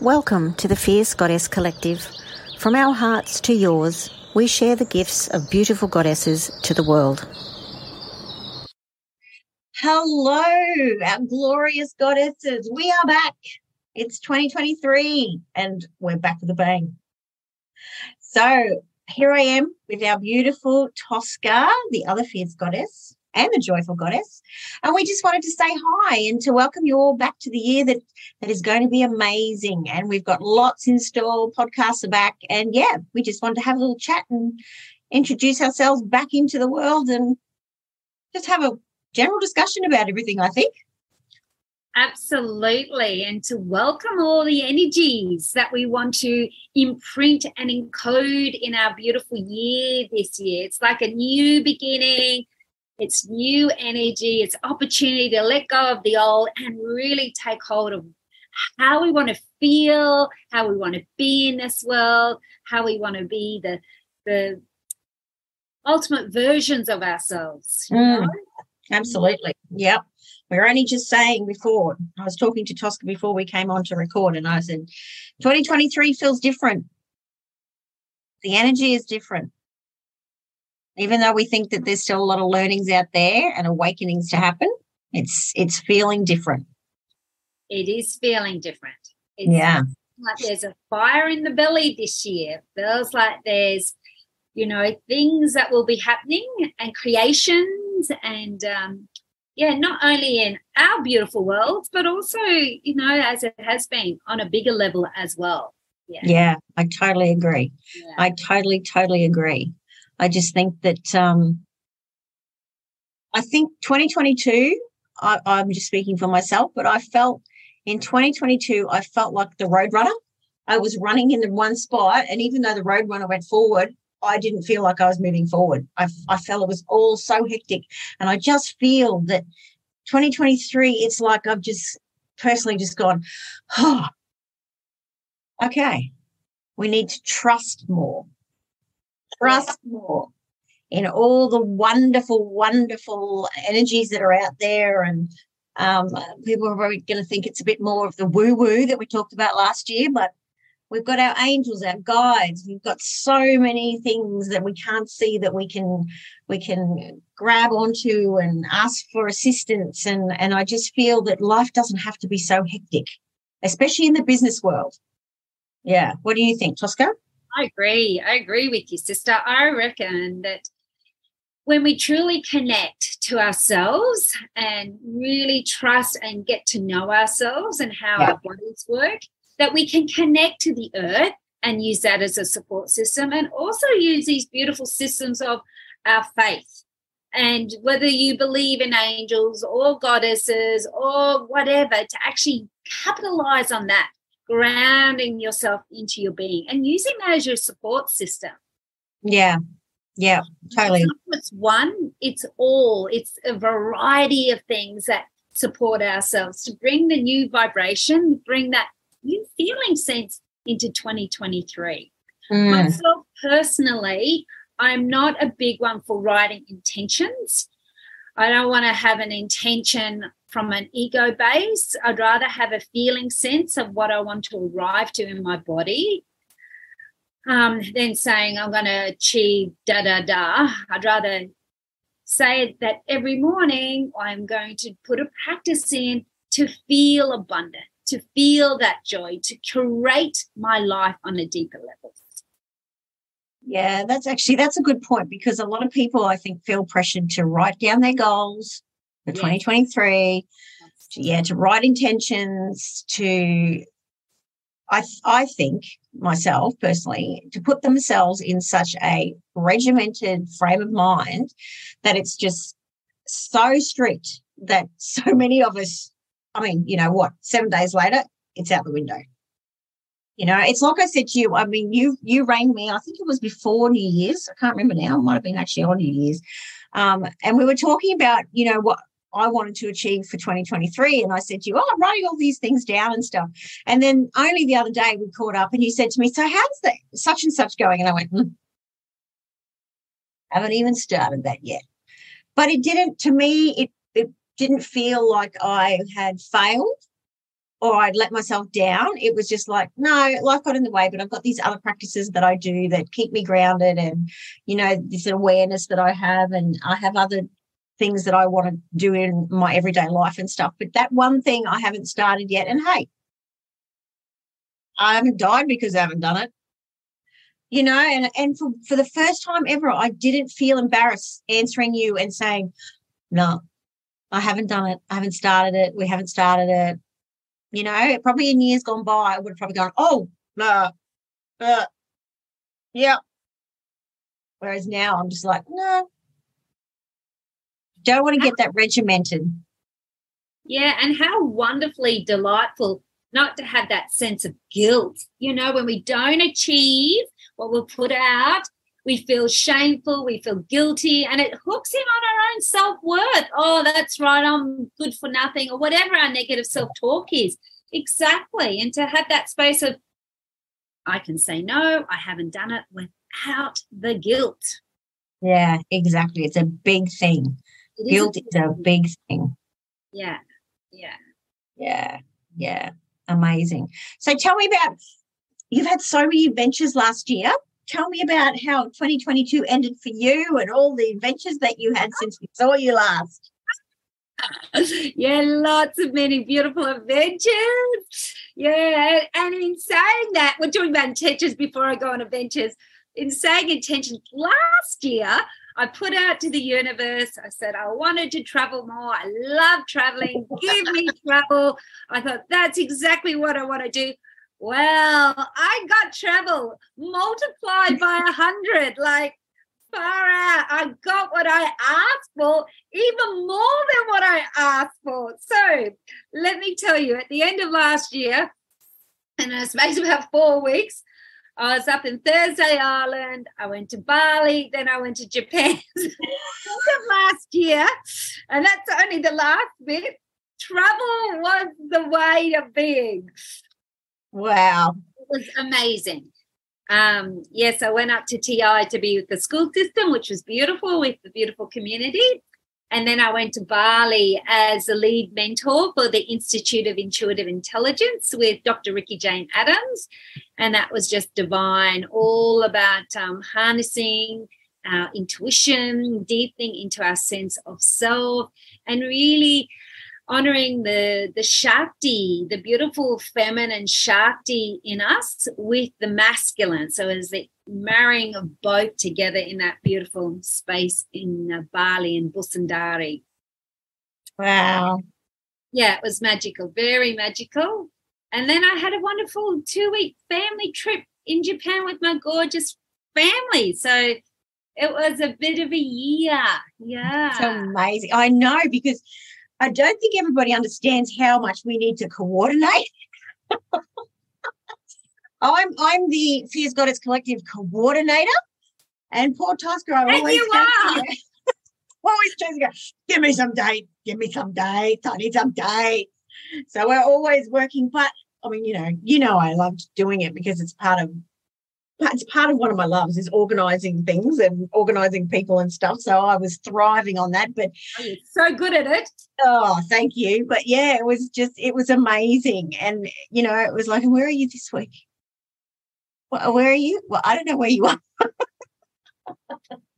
Welcome to the Fierce Goddess Collective. From our hearts to yours, we share the gifts of beautiful goddesses to the world. Hello, our glorious goddesses. We are back. It's 2023 and we're back with a bang. So here I am with our beautiful Tosca, the other fierce goddess and the joyful goddess. And we just wanted to say hi and to welcome you all back to the year that, that is going to be amazing. And we've got lots in store, podcasts are back. And yeah, we just wanted to have a little chat and introduce ourselves back into the world and just have a general discussion about everything, I think. Absolutely. And to welcome all the energies that we want to imprint and encode in our beautiful year this year. It's like a new beginning, it's new energy, it's opportunity to let go of the old and really take hold of how we want to feel, how we want to be in this world, how we want to be the the ultimate versions of ourselves. Mm, absolutely. Yep. We are only just saying before, I was talking to Tosca before we came on to record, and I said, 2023 feels different. The energy is different even though we think that there's still a lot of learnings out there and awakenings to happen, it's it's feeling different. It is feeling different. It's yeah. Like there's a fire in the belly this year. Feels like there's, you know, things that will be happening and creations and um, yeah, not only in our beautiful world, but also, you know, as it has been on a bigger level as well. Yeah, yeah I totally agree. Yeah. I totally, totally agree. I just think that um, I think 2022, I, I'm just speaking for myself, but I felt in 2022, I felt like the roadrunner. I was running in the one spot, and even though the roadrunner went forward, I didn't feel like I was moving forward. I, I felt it was all so hectic. And I just feel that 2023, it's like I've just personally just gone, oh, okay, we need to trust more trust more in all the wonderful, wonderful energies that are out there. And um, people are probably going to think it's a bit more of the woo woo that we talked about last year, but we've got our angels, our guides. We've got so many things that we can't see that we can we can grab onto and ask for assistance. And and I just feel that life doesn't have to be so hectic, especially in the business world. Yeah. What do you think, Tosca? I agree. I agree with you, sister. I reckon that when we truly connect to ourselves and really trust and get to know ourselves and how yeah. our bodies work, that we can connect to the earth and use that as a support system and also use these beautiful systems of our faith. And whether you believe in angels or goddesses or whatever, to actually capitalize on that grounding yourself into your being and using that as your support system. Yeah. Yeah, totally. It's, one, it's all. It's a variety of things that support ourselves to bring the new vibration, bring that new feeling sense into 2023. Mm. Myself personally, I'm not a big one for writing intentions. I don't want to have an intention from an ego base. I'd rather have a feeling sense of what I want to arrive to in my body um, than saying I'm going to achieve da da da. I'd rather say that every morning I'm going to put a practice in to feel abundant, to feel that joy, to curate my life on a deeper level. Yeah, that's actually that's a good point because a lot of people I think feel pressured to write down their goals, for 2023 to, yeah to write intentions to I, I think myself personally to put themselves in such a regimented frame of mind that it's just so strict that so many of us i mean you know what seven days later it's out the window. You know it's like i said to you i mean you you rang me i think it was before new year's i can't remember now it might have been actually on new year's um, and we were talking about you know what I wanted to achieve for 2023. And I said to you, Oh, I'm writing all these things down and stuff. And then only the other day we caught up and you said to me, So how's that such and such going? And I went, hmm, haven't even started that yet. But it didn't, to me, it, it didn't feel like I had failed. or I'd let myself down. It was just like, no, life got in the way, but I've got these other practices that I do that keep me grounded and, you know, this awareness that I have. And I have other things that I want to do in my everyday life and stuff. But that one thing I haven't started yet. And hey, I haven't died because I haven't done it. You know, and and for, for the first time ever, I didn't feel embarrassed answering you and saying, No, I haven't done it. I haven't started it. We haven't started it. You know, probably in years gone by, I would have probably gone, Oh, no, uh, yeah. Whereas now I'm just like, no, don't want to get that regimented. Yeah, and how wonderfully delightful not to have that sense of guilt. You know, when we don't achieve what we put out, we feel shameful, we feel guilty, and it hooks in on our own self worth. Oh, that's right, I'm good for nothing, or whatever our negative self talk is. Exactly. And to have that space of, I can say no, I haven't done it without the guilt. Yeah, exactly. It's a big thing. It guilt is a, is a big thing. Yeah. Yeah. Yeah. Yeah amazing. So tell me about you've had so many adventures last year. Tell me about how 2022 ended for you and all the adventures that you had since we saw you last. Yeah, lots of many beautiful adventures. Yeah, and in saying that, we're talking about intentions before I go on adventures. In saying intentions, last year I put out to the universe. I said, I wanted to travel more. I love traveling. Give me travel. I thought, that's exactly what I want to do. Well, I got travel multiplied by a hundred, like far out. I got what I asked for, even more than what I asked for. So let me tell you, at the end of last year, and in a space of about four weeks, I was up in Thursday Island. I went to Bali. Then I went to Japan last year. And that's only the last bit. Travel was the way of being. Wow. It was amazing. Um, yes, I went up to TI to be with the school system, which was beautiful with the beautiful community. And then I went to Bali as a lead mentor for the Institute of Intuitive Intelligence with Dr. Ricky Jane Adams. And that was just divine, all about um, harnessing our intuition, deepening into our sense of self, and really honoring the the shakti the beautiful feminine shakti in us with the masculine. So as the marrying of both together in that beautiful space in uh, bali and busundari wow. Yeah it was magical very magical. And then i had a wonderful two week family trip in japan with my gorgeous family. So it was a bit of a year. Yeah. It's amazing. I know because I don't think everybody understands how much we need to coordinate. I'm I'm the Fierce Goddess Collective coordinator, and poor Tosca, I always you are. always to give me some date, give me some dates, I need some dates. So we're always working, but I mean, you know, you know, I loved doing it because it's part of it's part of one of my loves is organizing things and organizing people and stuff. So I was thriving on that. But oh, so good at it. Oh, thank you. But yeah, it was just it was amazing. And you know, it was like, where are you this week? Well, where are you? Well, I don't know where you are.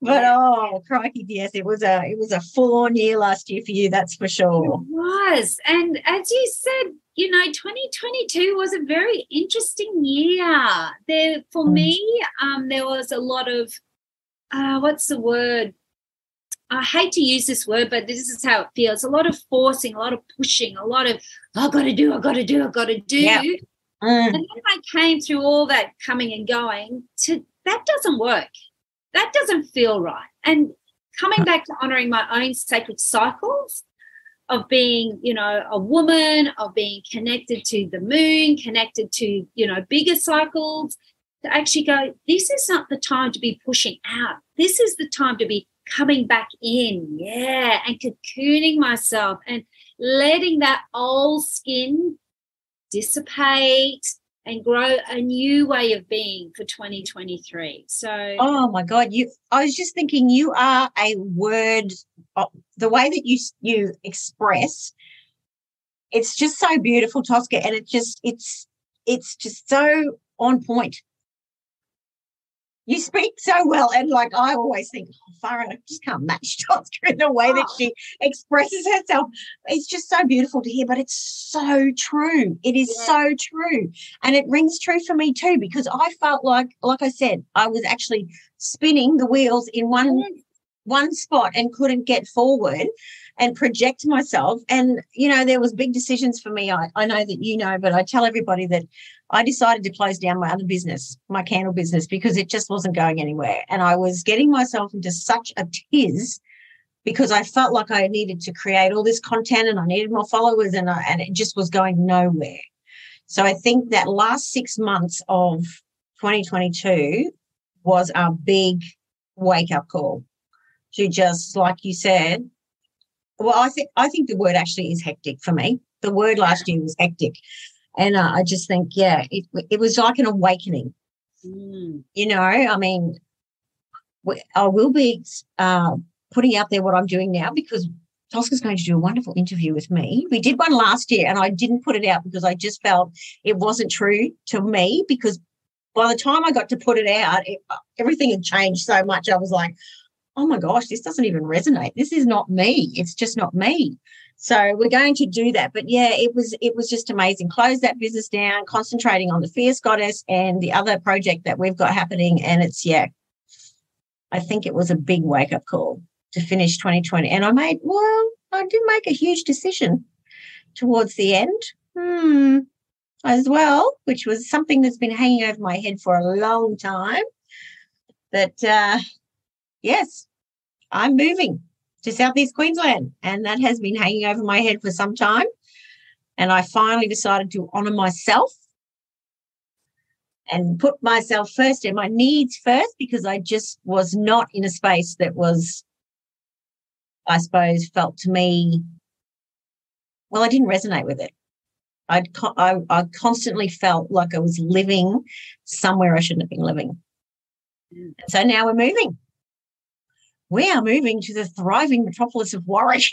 But oh, crikey, yes, it was a it was a full on year last year for you, that's for sure. It was, and as you said, you know, 2022 was a very interesting year. There for mm. me, um, there was a lot of uh, what's the word? I hate to use this word, but this is how it feels. A lot of forcing, a lot of pushing, a lot of I got to do, I got to do, I got to do. Yeah. Mm. And then I came through all that coming and going to that doesn't work that doesn't feel right. And coming back to honoring my own sacred cycles of being, you know, a woman, of being connected to the moon, connected to, you know, bigger cycles, to actually go, this is not the time to be pushing out. This is the time to be coming back in. Yeah. And cocooning myself and letting that old skin dissipate and grow a new way of being for 2023. So Oh my god, you I was just thinking you are a word uh, the way that you you express it's just so beautiful, Tosca, and it just it's it's just so on point. You speak so well, and like I always think, oh, Farah, I just can't match Tosca in the way that oh. she expresses herself. It's just so beautiful to hear, but it's so true. It is yeah. so true, and it rings true for me too because I felt like, like I said, I was actually spinning the wheels in one mm. one spot and couldn't get forward and project myself. And, you know, there was big decisions for me. I, I know that you know, but I tell everybody that I decided to close down my other business, my candle business, because it just wasn't going anywhere. And I was getting myself into such a tiz because I felt like I needed to create all this content and I needed more followers and, I, and it just was going nowhere. So I think that last six months of 2022 was a big wake up call to just, like you said, well, I think I think the word actually is hectic for me. The word last year was hectic, and uh, I just think, yeah, it it was like an awakening. Mm. You know, I mean, I will be uh, putting out there what I'm doing now because Tosca's going to do a wonderful interview with me. We did one last year, and I didn't put it out because I just felt it wasn't true to me. Because by the time I got to put it out, it, everything had changed so much. I was like, oh my gosh, this doesn't even resonate. This is not me. It's just not me. So we're going to do that. But yeah, it was it was just amazing. Close that business down, concentrating on the Fierce Goddess and the other project that we've got happening. And it's yeah, I think it was a big wake up call to finish 2020. And I made well, I did make a huge decision towards the end. Hmm. As well, which was something that's been hanging over my head for a long time. That uh yes, I'm moving to Southeast Queensland. And that has been hanging over my head for some time. And I finally decided to honor myself and put myself first and my needs first because I just was not in a space that was, I suppose, felt to me, well, I didn't resonate with it. I'd, I, I constantly felt like I was living somewhere I shouldn't have been living. Mm. So now we're moving we are moving to the thriving metropolis of Warwick.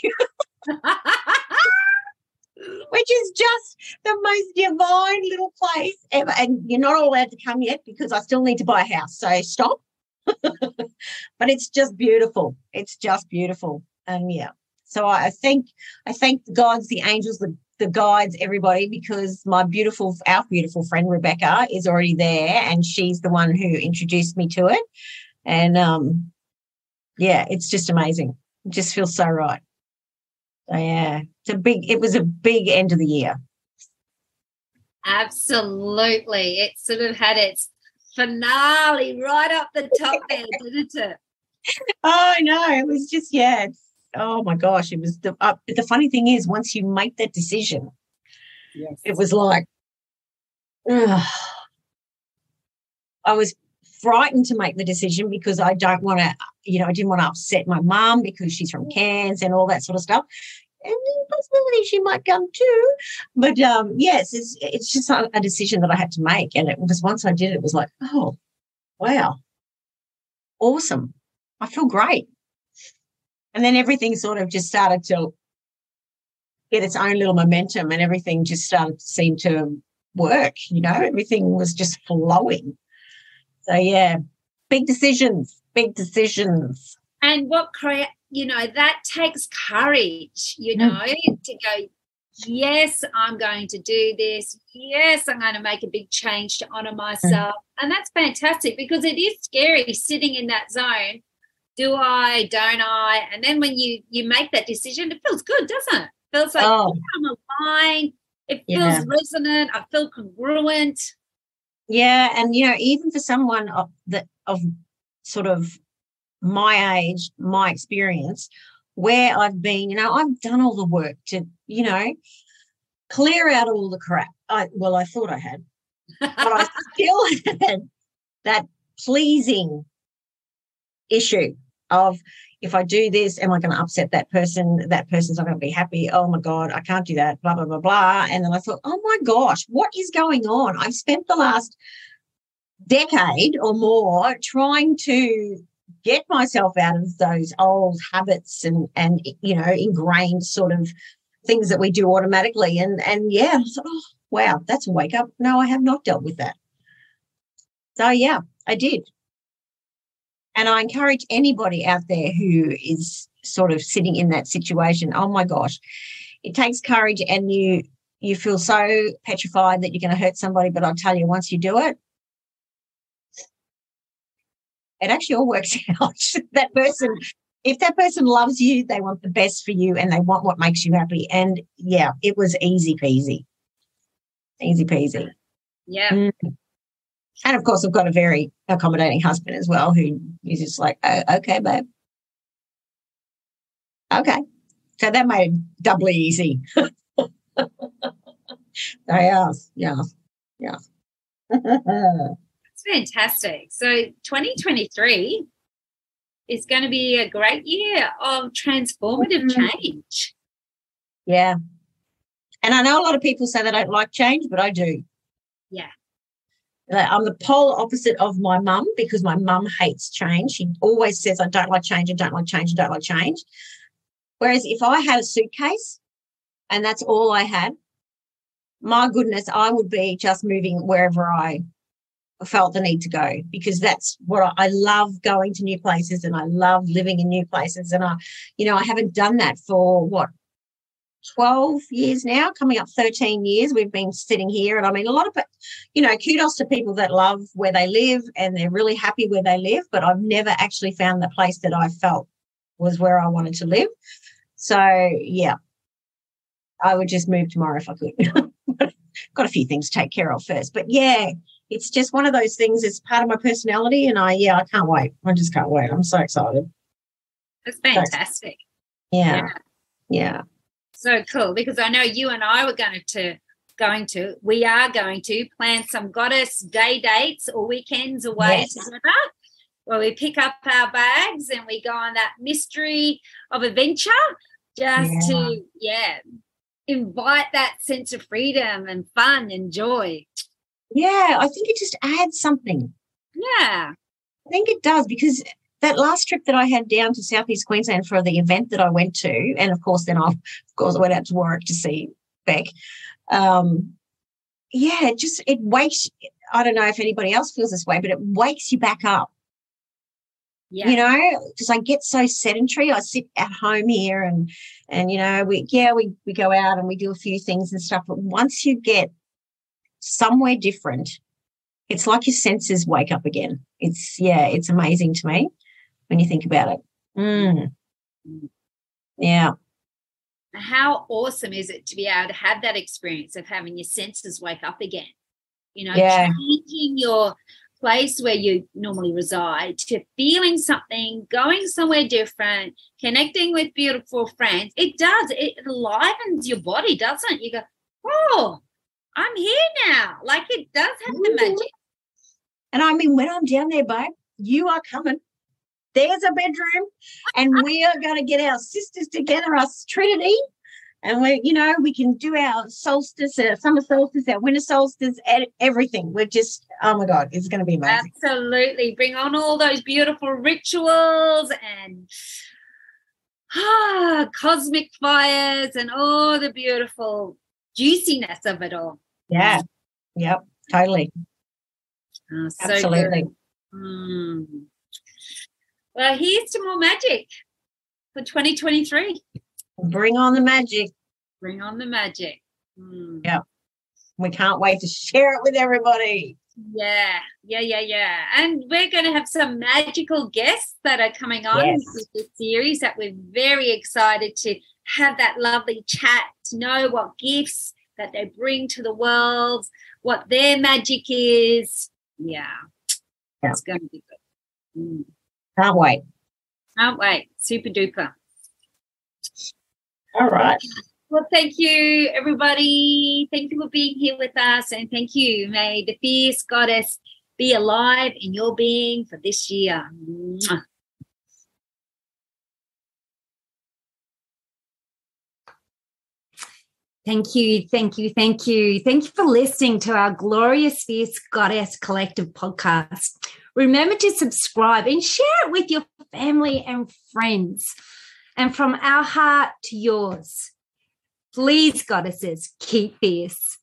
Which is just the most divine little place ever. And you're not allowed to come yet because I still need to buy a house. So stop. but it's just beautiful. It's just beautiful. And yeah. So I think I thank the gods, the angels, the, the guides, everybody, because my beautiful, our beautiful friend Rebecca is already there and she's the one who introduced me to it. And um, yeah, it's just amazing. It just feels so right. So yeah, it's a big. It was a big end of the year. Absolutely, it sort of had its finale right up the top there, didn't it? Oh no, it was just yeah. Oh my gosh, it was the. Uh, the funny thing is, once you make that decision, yes. it was like, ugh, I was frightened to make the decision because I don't want to, you know, I didn't want to upset my mum because she's from Cairns and all that sort of stuff. And possibility she might come too. But um, yes, it's it's just a, a decision that I had to make. And it was once I did it, it was like, oh, wow, awesome. I feel great. And then everything sort of just started to get its own little momentum and everything just started to seem to work, you know, everything was just flowing. So yeah, big decisions, big decisions. And what create, you know, that takes courage, you mm. know, mm. to go, yes, I'm going to do this. Yes, I'm going to make a big change to honor mm. myself. Mm. And that's fantastic because it is scary sitting in that zone. Do I, don't I? And then when you you make that decision, it feels good, doesn't it? it feels like oh. I'm aligned. It feels yeah. resonant. I feel congruent. Yeah, and you know, even for someone of that of sort of my age, my experience, where I've been, you know, I've done all the work to, you know, clear out all the crap. I well, I thought I had, but I still had that pleasing issue of if I do this, am I going to upset that person? That person's not going to be happy. Oh my God, I can't do that, blah, blah, blah, blah. And then I thought, oh my gosh, what is going on? I've spent the last decade or more trying to get myself out of those old habits and, and you know, ingrained sort of things that we do automatically. And and yeah, so, oh, wow, that's a wake up. No, I have not dealt with that. So yeah, I did. And I encourage anybody out there who is sort of sitting in that situation. Oh my gosh, it takes courage, and you you feel so petrified that you're going to hurt somebody. But I'll tell you, once you do it, it actually all works out. that person, if that person loves you, they want the best for you and they want what makes you happy. And yeah, it was easy peasy. Easy peasy. Yeah. Mm. And of course, I've got a very accommodating husband as well who is just like, oh, okay, babe. Okay. So that made it doubly easy. yeah, yeah, yeah. fantastic. So 2023 is going to be a great year of transformative mm-hmm. change. Yeah. And I know a lot of people say they don't like change, but I do. Yeah. I'm the polar opposite of my mum because my mum hates change. She always says, I don't like change, I don't like change, I don't like change. Whereas if I had a suitcase and that's all I had, my goodness, I would be just moving wherever I felt the need to go because that's what I, I, love going to new places and I love living in new places. And I, you know, I haven't done that for what, 12 years now, coming up 13 years. We've been sitting here. And I mean, a lot of, you know, kudos to people that love where they live and they're really happy where they live. But I've never actually found the place that I felt was where I wanted to live. So, yeah, I would just move tomorrow if I could. Got a few things to take care of first. But yeah, it's just one of those things. It's part of my personality, and I yeah, I can't wait. I just can't wait. I'm so excited. It's fantastic. yeah. yeah. yeah. So cool because I know you and I were going to going to we are going to plan some goddess day dates or weekends away yes. together where we pick up our bags and we go on that mystery of adventure just yeah. to yeah invite that sense of freedom and fun and joy yeah, I think it just adds something. Yeah. I think it does because that last trip that I had down to Southeast Queensland for the event that I went to, and of course, then I, of course, I went out to Warwick to see Beck. Um, yeah, it just it wakes. I don't know if anybody else feels this way, but it wakes you back up. Yeah. You know, because I get so sedentary. I sit at home here, and and you know, we yeah, we we go out and we do a few things and stuff. But once you get somewhere different, it's like your senses wake up again. It's, yeah, it's amazing to me when you think about it. Mm. Yeah. How awesome is it to be able to have that experience of having your senses wake up again? You know, yeah. changing your place where you normally reside to feeling something, going somewhere different, connecting with beautiful friends. It does. It livens your body, doesn't it? You go, oh, I'm here now. Like it does have the magic. And I mean, when I'm down there, babe, you are coming. There's a bedroom, and we are going to get our sisters together, us Trinity, and we, you know, we can do our solstice, our summer solstice, our winter solstice, everything. We're just, oh my god, it's going to be amazing. Absolutely, bring on all those beautiful rituals and ah, cosmic fires and all the beautiful juiciness of it all. Yeah. Yep. Totally. Oh, so Absolutely. Mm. Well, here's to more magic for 2023. Bring on the magic. Bring on the magic. Mm. Yeah. We can't wait to share it with everybody. Yeah, yeah, yeah, yeah. And we're going to have some magical guests that are coming on yes. with this series that we're very excited to have that lovely chat, to know what gifts that they bring to the world, what their magic is. Yeah, yeah. it's going to be good. Mm. Can't wait. Can't wait. Super duper. All right. Well, thank you, everybody. Thank you for being here with us. And thank you. May the fierce goddess be alive in your being for this year. Mwah. Thank you, thank you, thank you. Thank you for listening to our Glorious Fierce Goddess Collective podcast. Remember to subscribe and share it with your family and friends. And from our heart to yours, Please, goddesses, keep fierce.